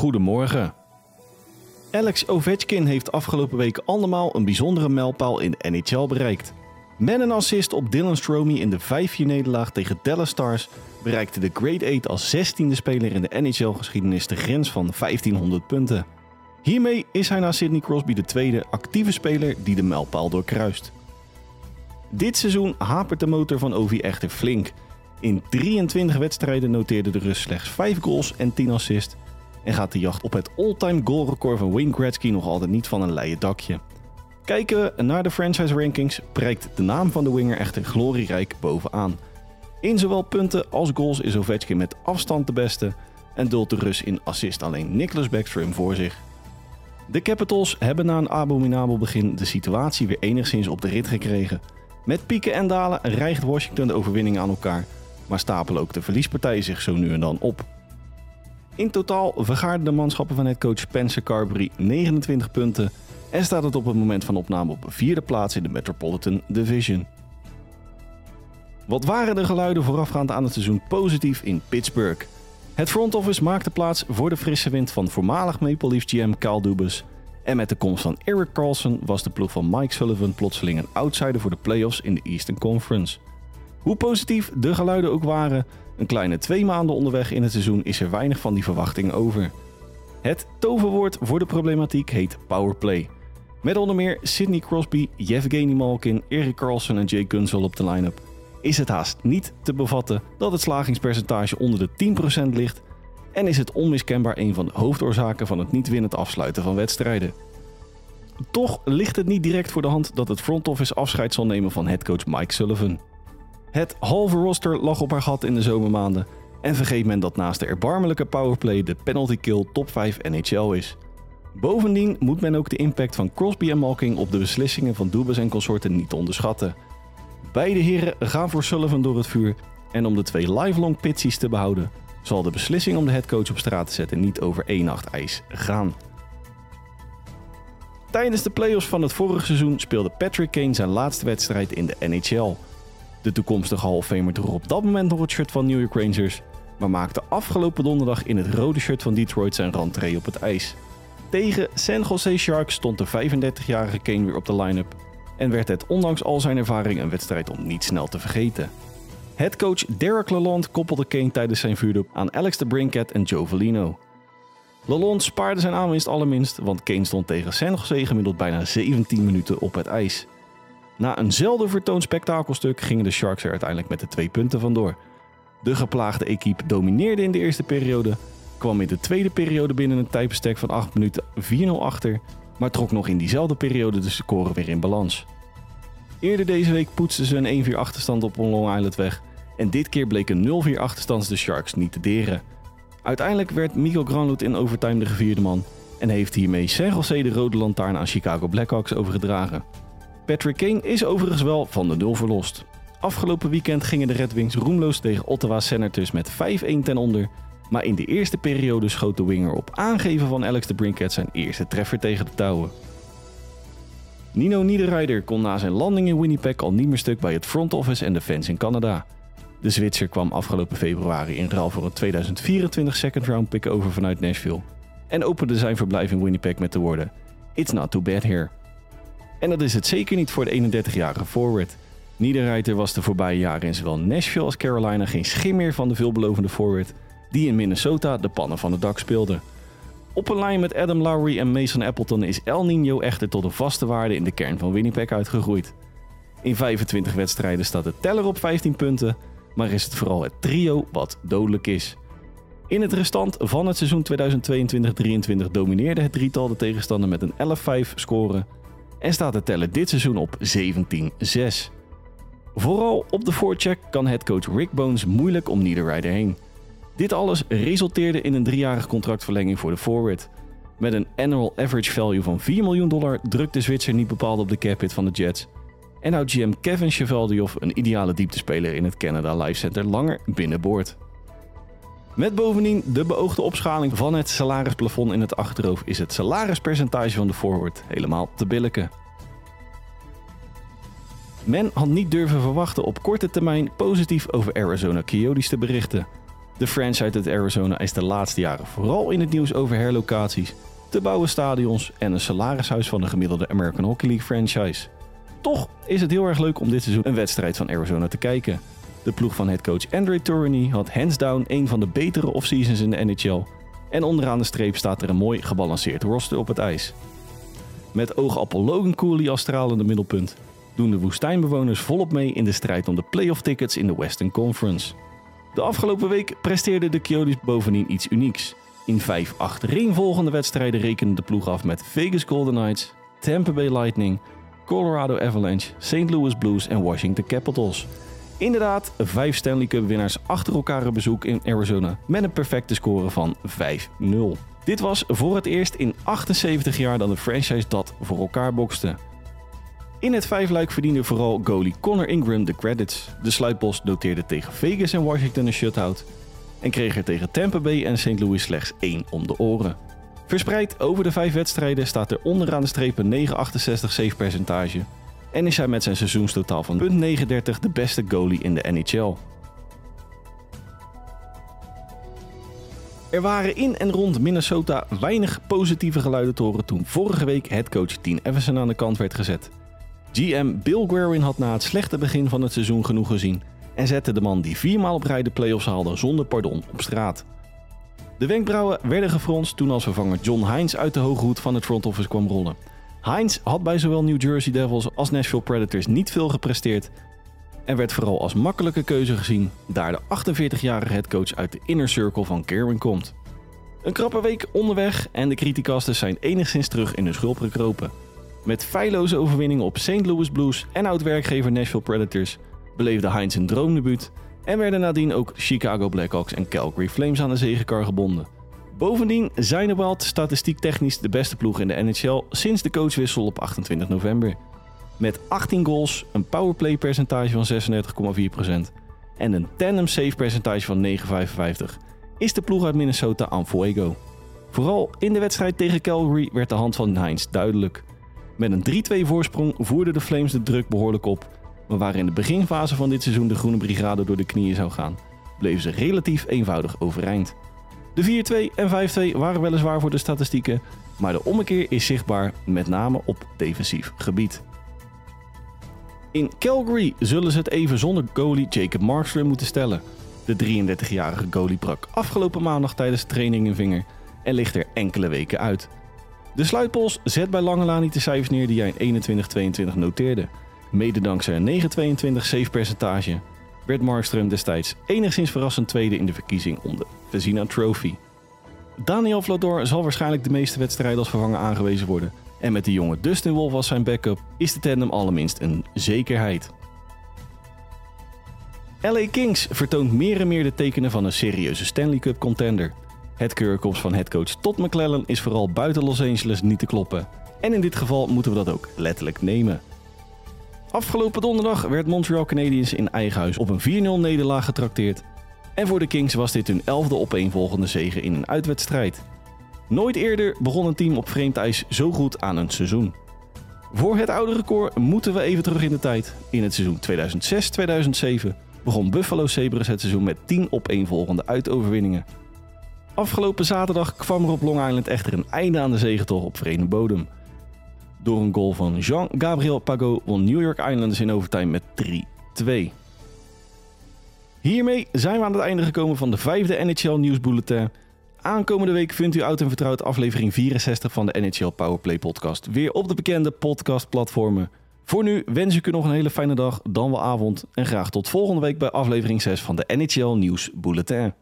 Goedemorgen. Alex Ovechkin heeft afgelopen week allemaal een bijzondere mijlpaal in de NHL bereikt. Met een assist op Dylan Stromey in de 5-4 nederlaag tegen Dallas Stars bereikte de Grade 8 als 16e speler in de NHL-geschiedenis de grens van 1500 punten. Hiermee is hij na Sidney Crosby de tweede actieve speler die de mijlpaal doorkruist. Dit seizoen hapert de motor van Ovi echter flink. In 23 wedstrijden noteerde de Rus slechts 5 goals en 10 assists en gaat de jacht op het all-time goalrecord van Wayne Gretzky nog altijd niet van een leien dakje. Kijken we naar de franchise rankings, prijkt de naam van de winger echter glorierijk bovenaan. In zowel punten als goals is Ovechkin met afstand de beste en duldt de Rus in assist alleen Nicholas Backstrom voor zich. De Capitals hebben na een abominabel begin de situatie weer enigszins op de rit gekregen. Met pieken en dalen rijgt Washington de overwinning aan elkaar, maar stapelen ook de verliespartijen zich zo nu en dan op. In totaal vergaarden de manschappen van headcoach Spencer Carberry 29 punten en staat het op het moment van opname op vierde plaats in de Metropolitan Division. Wat waren de geluiden voorafgaand aan het seizoen positief in Pittsburgh? Het front office maakte plaats voor de frisse wind van voormalig Maple Leafs GM Kyle Dubas. En met de komst van Eric Carlson was de ploeg van Mike Sullivan plotseling een outsider voor de playoffs in de Eastern Conference. Hoe positief de geluiden ook waren, een kleine twee maanden onderweg in het seizoen is er weinig van die verwachting over. Het toverwoord voor de problematiek heet powerplay. Met onder meer Sidney Crosby, Yevgeny Malkin, Erik Carlson en Jay Gunsel op de line-up. Is het haast niet te bevatten dat het slagingspercentage onder de 10% ligt en is het onmiskenbaar een van de hoofdoorzaken van het niet winnend afsluiten van wedstrijden. Toch ligt het niet direct voor de hand dat het front office afscheid zal nemen van headcoach Mike Sullivan. Het halve roster lag op haar gat in de zomermaanden en vergeet men dat naast de erbarmelijke powerplay de penalty kill top 5 NHL is. Bovendien moet men ook de impact van Crosby en Malking op de beslissingen van Dubas en consorten niet onderschatten. Beide heren gaan voor Sullivan door het vuur en om de twee lifelong pitsies te behouden, zal de beslissing om de headcoach op straat te zetten niet over één nacht ijs gaan. Tijdens de playoffs van het vorige seizoen speelde Patrick Kane zijn laatste wedstrijd in de NHL. De toekomstige Hall Famer droeg op dat moment nog het shirt van New York Rangers, maar maakte afgelopen donderdag in het rode shirt van Detroit zijn rentree op het ijs. Tegen San Jose Sharks stond de 35-jarige Kane weer op de line-up en werd het ondanks al zijn ervaring een wedstrijd om niet snel te vergeten. Headcoach Derek Lalonde koppelde Kane tijdens zijn vuurdoop aan Alex de Brinket en Joe Velino. Lalonde spaarde zijn aanwinst allerminst, want Kane stond tegen San Jose gemiddeld bijna 17 minuten op het ijs. Na een zelden vertoond spektakelstuk gingen de Sharks er uiteindelijk met de twee punten vandoor. De geplaagde equipe domineerde in de eerste periode, kwam in de tweede periode binnen een tijdbestek van 8 minuten 4-0 achter, maar trok nog in diezelfde periode de score weer in balans. Eerder deze week poetsten ze een 1-4 achterstand op Long Island weg en dit keer bleek een 0-4 achterstand de Sharks niet te deren. Uiteindelijk werd Miguel Granlund in overtime de gevierde man en heeft hiermee San Jose de rode lantaarn aan Chicago Blackhawks overgedragen. Patrick Kane is overigens wel van de nul verlost. Afgelopen weekend gingen de Red Wings roemloos tegen Ottawa Senators met 5-1 ten onder. Maar in de eerste periode schoot de winger op aangeven van Alex de Brinket zijn eerste treffer tegen de touwen. Nino Niederreiter kon na zijn landing in Winnipeg al niet meer stuk bij het front office en de fans in Canada. De Zwitser kwam afgelopen februari in ruil voor een 2024 second round pick over vanuit Nashville en opende zijn verblijf in Winnipeg met de woorden: It's not too bad here. En dat is het zeker niet voor de 31-jarige forward. Niederreiter was de voorbije jaren in zowel Nashville als Carolina geen schim meer van de veelbelovende forward die in Minnesota de pannen van het dak speelde. Op een lijn met Adam Lowry en Mason Appleton is El Nino echter tot een vaste waarde in de kern van Winnipeg uitgegroeid. In 25 wedstrijden staat de teller op 15 punten, maar is het vooral het trio wat dodelijk is. In het restant van het seizoen 2022-23 domineerde het drietal de tegenstander met een 11-5 score en staat de teller dit seizoen op 17-6. Vooral op de voorcheck kan headcoach Rick Bones moeilijk om Niederreiter heen. Dit alles resulteerde in een driejarige contractverlenging voor de forward. Met een annual average value van 4 miljoen dollar drukt de Zwitser niet bepaald op de cap hit van de Jets. En houdt GM Kevin Chevaldiov, een ideale dieptespeler in het Canada Life Center, langer binnenboord. Met bovendien de beoogde opschaling van het salarisplafond in het achterhoofd is het salarispercentage van de forward helemaal te billijken. Men had niet durven verwachten op korte termijn positief over Arizona Coyotes te berichten. De franchise uit Arizona is de laatste jaren vooral in het nieuws over herlocaties, te bouwen stadions en een salarishuis van de gemiddelde American Hockey League franchise. Toch is het heel erg leuk om dit seizoen een wedstrijd van Arizona te kijken. De ploeg van headcoach Andre Tourney had hands down een van de betere offseasons in de NHL. En onderaan de streep staat er een mooi gebalanceerd roster op het ijs. Met oogappel Logan Cooley als stralende middelpunt doen de woestijnbewoners volop mee in de strijd om de playoff tickets in de Western Conference. De afgelopen week presteerden de Coyotes bovendien iets unieks. In vijf achtereenvolgende wedstrijden rekenen de ploeg af met Vegas Golden Knights, Tampa Bay Lightning, Colorado Avalanche, St. Louis Blues en Washington Capitals. Inderdaad, vijf Stanley Cup winnaars achter elkaar een bezoek in Arizona met een perfecte score van 5-0. Dit was voor het eerst in 78 jaar dat de franchise dat voor elkaar bokste. In het vijfluik verdiende vooral goalie Connor Ingram de credits. De sluitpost noteerde tegen Vegas en Washington een shutout en kreeg er tegen Tampa Bay en St. Louis slechts één om de oren. Verspreid over de vijf wedstrijden staat er onderaan de streep een 9,68 save percentage en is hij met zijn seizoenstotaal van .39 de beste goalie in de NHL. Er waren in en rond Minnesota weinig positieve geluiden te horen toen vorige week headcoach Dean Everson aan de kant werd gezet. GM Bill Guerin had na het slechte begin van het seizoen genoeg gezien en zette de man die viermaal op rij de playoffs haalde zonder pardon op straat. De wenkbrauwen werden gefronst toen als vervanger John Hines uit de hoge hoed van het front office kwam rollen. Hines had bij zowel New Jersey Devils als Nashville Predators niet veel gepresteerd en werd vooral als makkelijke keuze gezien, daar de 48-jarige headcoach uit de inner circle van Guerin komt. Een krappe week onderweg en de criticasters zijn enigszins terug in hun schulp gekropen. Met feilloze overwinningen op St. Louis Blues en oud-werkgever Nashville Predators beleefde Heinz een droomdebuut en werden nadien ook Chicago Blackhawks en Calgary Flames aan de zegenkar gebonden. Bovendien zijn de Wild statistiek technisch de beste ploeg in de NHL sinds de coachwissel op 28 november. Met 18 goals, een powerplay percentage van 36,4% en een tandem save percentage van 9,55 is de ploeg uit Minnesota aan fuego. Vooral in de wedstrijd tegen Calgary werd de hand van Heinz duidelijk. Met een 3-2 voorsprong voerden de Flames de druk behoorlijk op. Maar waar in de beginfase van dit seizoen de Groene Brigade door de knieën zou gaan, bleven ze relatief eenvoudig overeind. De 4-2 en 5-2 waren weliswaar voor de statistieken, maar de ommekeer is zichtbaar, met name op defensief gebied. In Calgary zullen ze het even zonder goalie Jacob Markstrom moeten stellen. De 33-jarige goalie brak afgelopen maandag tijdens de training een vinger en ligt er enkele weken uit. De sluitpols zet bij lange niet de cijfers neer die hij in 21-22 noteerde. Mede dankzij een 9,22 save percentage werd Markström destijds enigszins verrassend tweede in de verkiezing om de Vezina Trophy. Daniel Vlador zal waarschijnlijk de meeste wedstrijden als vervanger aangewezen worden. En met de jonge Dustin Wolf als zijn backup is de tandem allerminst een zekerheid. LA Kings vertoont meer en meer de tekenen van een serieuze Stanley Cup contender. Het keurkomst van headcoach Todd McClellan is vooral buiten Los Angeles niet te kloppen. En in dit geval moeten we dat ook letterlijk nemen. Afgelopen donderdag werd Montreal Canadiens in eigen huis op een 4-0 nederlaag getrakteerd. En voor de Kings was dit hun elfde opeenvolgende zege in een uitwedstrijd. Nooit eerder begon een team op vreemd ijs zo goed aan een seizoen. Voor het oude record moeten we even terug in de tijd. In het seizoen 2006-2007 begon Buffalo Sabres het seizoen met 10 opeenvolgende uitoverwinningen. Afgelopen zaterdag kwam er op Long Island echter een einde aan de zegentocht op vreemde bodem. Door een goal van Jean-Gabriel Pagot won New York Islanders in overtime met 3-2. Hiermee zijn we aan het einde gekomen van de vijfde NHL nieuwsbulletin. Aankomende week vindt u oud en vertrouwd aflevering 64 van de NHL Powerplay podcast weer op de bekende podcastplatformen. Voor nu wens ik u nog een hele fijne dag, dan wel avond en graag tot volgende week bij aflevering 6 van de NHL Nieuws Bulletin.